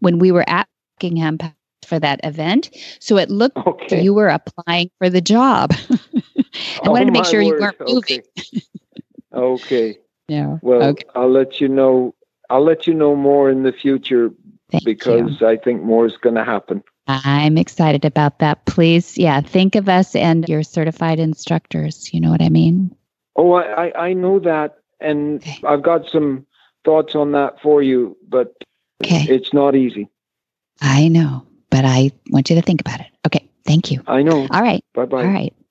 when we were at Buckingham Palace for that event. So it looked okay. you were applying for the job. I oh, wanted to oh make sure word. you weren't moving. okay. Yeah. Well, okay. I'll let you know. I'll let you know more in the future Thank because you. I think more is going to happen. I'm excited about that. Please, yeah, think of us and your certified instructors. You know what I mean? Oh, I, I know that. And okay. I've got some thoughts on that for you, but okay. it's not easy. I know, but I want you to think about it. Okay. Thank you. I know. All right. Bye bye. All right.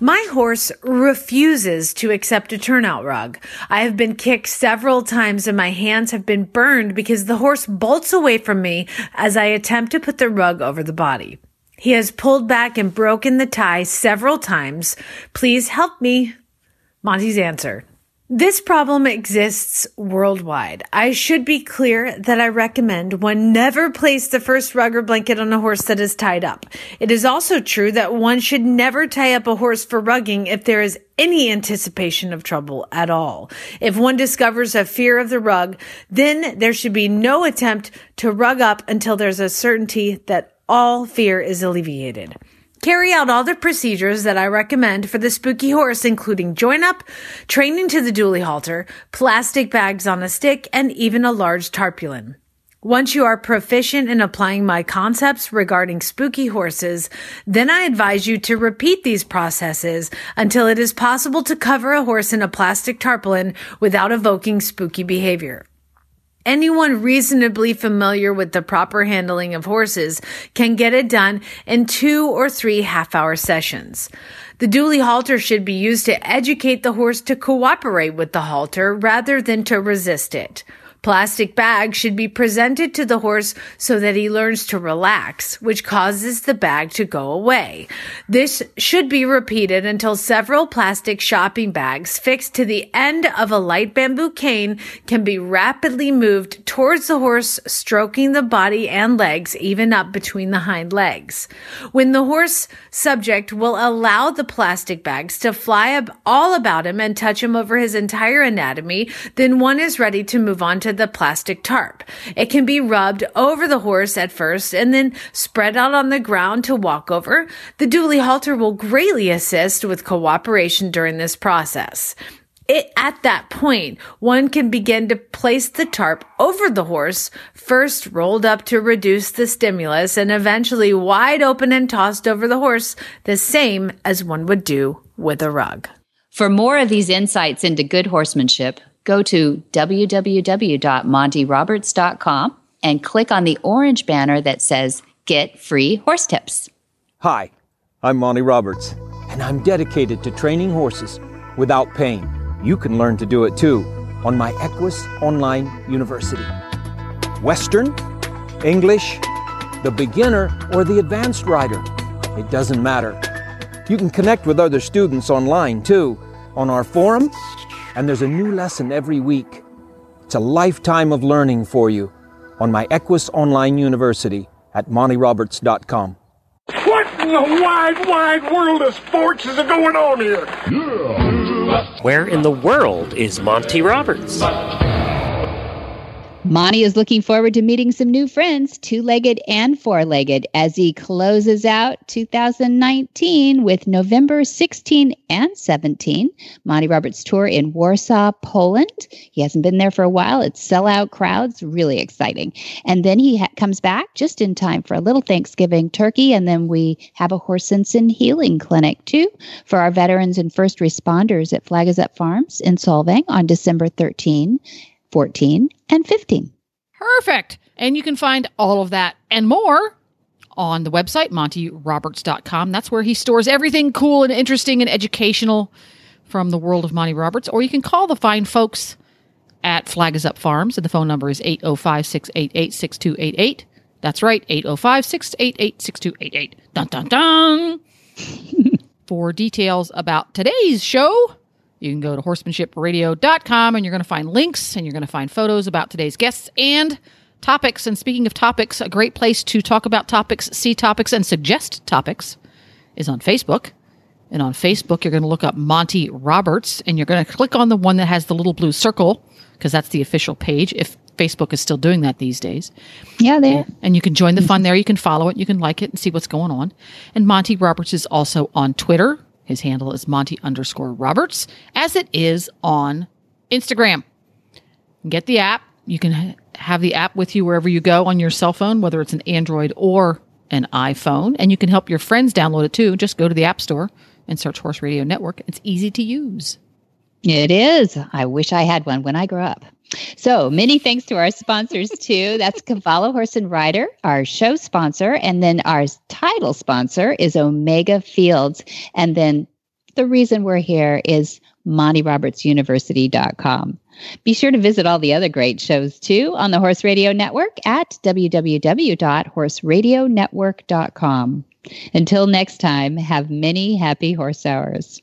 my horse refuses to accept a turnout rug. I have been kicked several times and my hands have been burned because the horse bolts away from me as I attempt to put the rug over the body. He has pulled back and broken the tie several times. Please help me. Monty's answer. This problem exists worldwide. I should be clear that I recommend one never place the first rug or blanket on a horse that is tied up. It is also true that one should never tie up a horse for rugging if there is any anticipation of trouble at all. If one discovers a fear of the rug, then there should be no attempt to rug up until there's a certainty that all fear is alleviated. Carry out all the procedures that I recommend for the spooky horse, including join up, training to the dually halter, plastic bags on a stick, and even a large tarpaulin. Once you are proficient in applying my concepts regarding spooky horses, then I advise you to repeat these processes until it is possible to cover a horse in a plastic tarpaulin without evoking spooky behavior. Anyone reasonably familiar with the proper handling of horses can get it done in two or three half hour sessions. The dually halter should be used to educate the horse to cooperate with the halter rather than to resist it. Plastic bags should be presented to the horse so that he learns to relax, which causes the bag to go away. This should be repeated until several plastic shopping bags fixed to the end of a light bamboo cane can be rapidly moved towards the horse, stroking the body and legs, even up between the hind legs. When the horse subject will allow the plastic bags to fly all about him and touch him over his entire anatomy, then one is ready to move on to the plastic tarp. It can be rubbed over the horse at first and then spread out on the ground to walk over. The dually halter will greatly assist with cooperation during this process. It, at that point, one can begin to place the tarp over the horse, first rolled up to reduce the stimulus and eventually wide open and tossed over the horse, the same as one would do with a rug. For more of these insights into good horsemanship, go to www.montyroberts.com and click on the orange banner that says Get Free Horse Tips. Hi, I'm Monty Roberts, and I'm dedicated to training horses without pain. You can learn to do it too on my Equus Online University. Western, English, the beginner, or the advanced rider. It doesn't matter. You can connect with other students online too on our forum and there's a new lesson every week. It's a lifetime of learning for you on my Equus Online University at montyroberts.com. What in the wide, wide world of sports is going on here? Where in the world is Monty Roberts? Monty is looking forward to meeting some new friends, two legged and four legged, as he closes out 2019 with November 16 and 17. Monty Roberts tour in Warsaw, Poland. He hasn't been there for a while. It's sellout crowds, really exciting. And then he ha- comes back just in time for a little Thanksgiving turkey. And then we have a horse and healing clinic too for our veterans and first responders at Flag Up Farms in Solvang on December 13 14, and 15. Perfect. And you can find all of that and more on the website, montyroberts.com. That's where he stores everything cool and interesting and educational from the world of Monty Roberts. Or you can call the fine folks at Flag is Up Farms, and the phone number is 805 688 6288. That's right, 805 688 6288. Dun dun dun. For details about today's show, you can go to horsemanshipradio.com and you're going to find links and you're going to find photos about today's guests and topics. And speaking of topics, a great place to talk about topics, see topics, and suggest topics is on Facebook. And on Facebook, you're going to look up Monty Roberts and you're going to click on the one that has the little blue circle because that's the official page. If Facebook is still doing that these days. Yeah, there. And you can join the fun there. You can follow it. You can like it and see what's going on. And Monty Roberts is also on Twitter his handle is Monty underscore Roberts, as it is on Instagram. Get the app, You can have the app with you wherever you go on your cell phone, whether it's an Android or an iPhone. And you can help your friends download it too. Just go to the App Store and search Horse Radio Network. It's easy to use. It is. I wish I had one when I grew up. So many thanks to our sponsors too. That's Cavallo Horse and Rider, our show sponsor, and then our title sponsor is Omega Fields. And then the reason we're here is MontyRobertsUniversity.com. Be sure to visit all the other great shows too on the Horse Radio Network at www.horseradionetwork.com. Until next time, have many happy horse hours.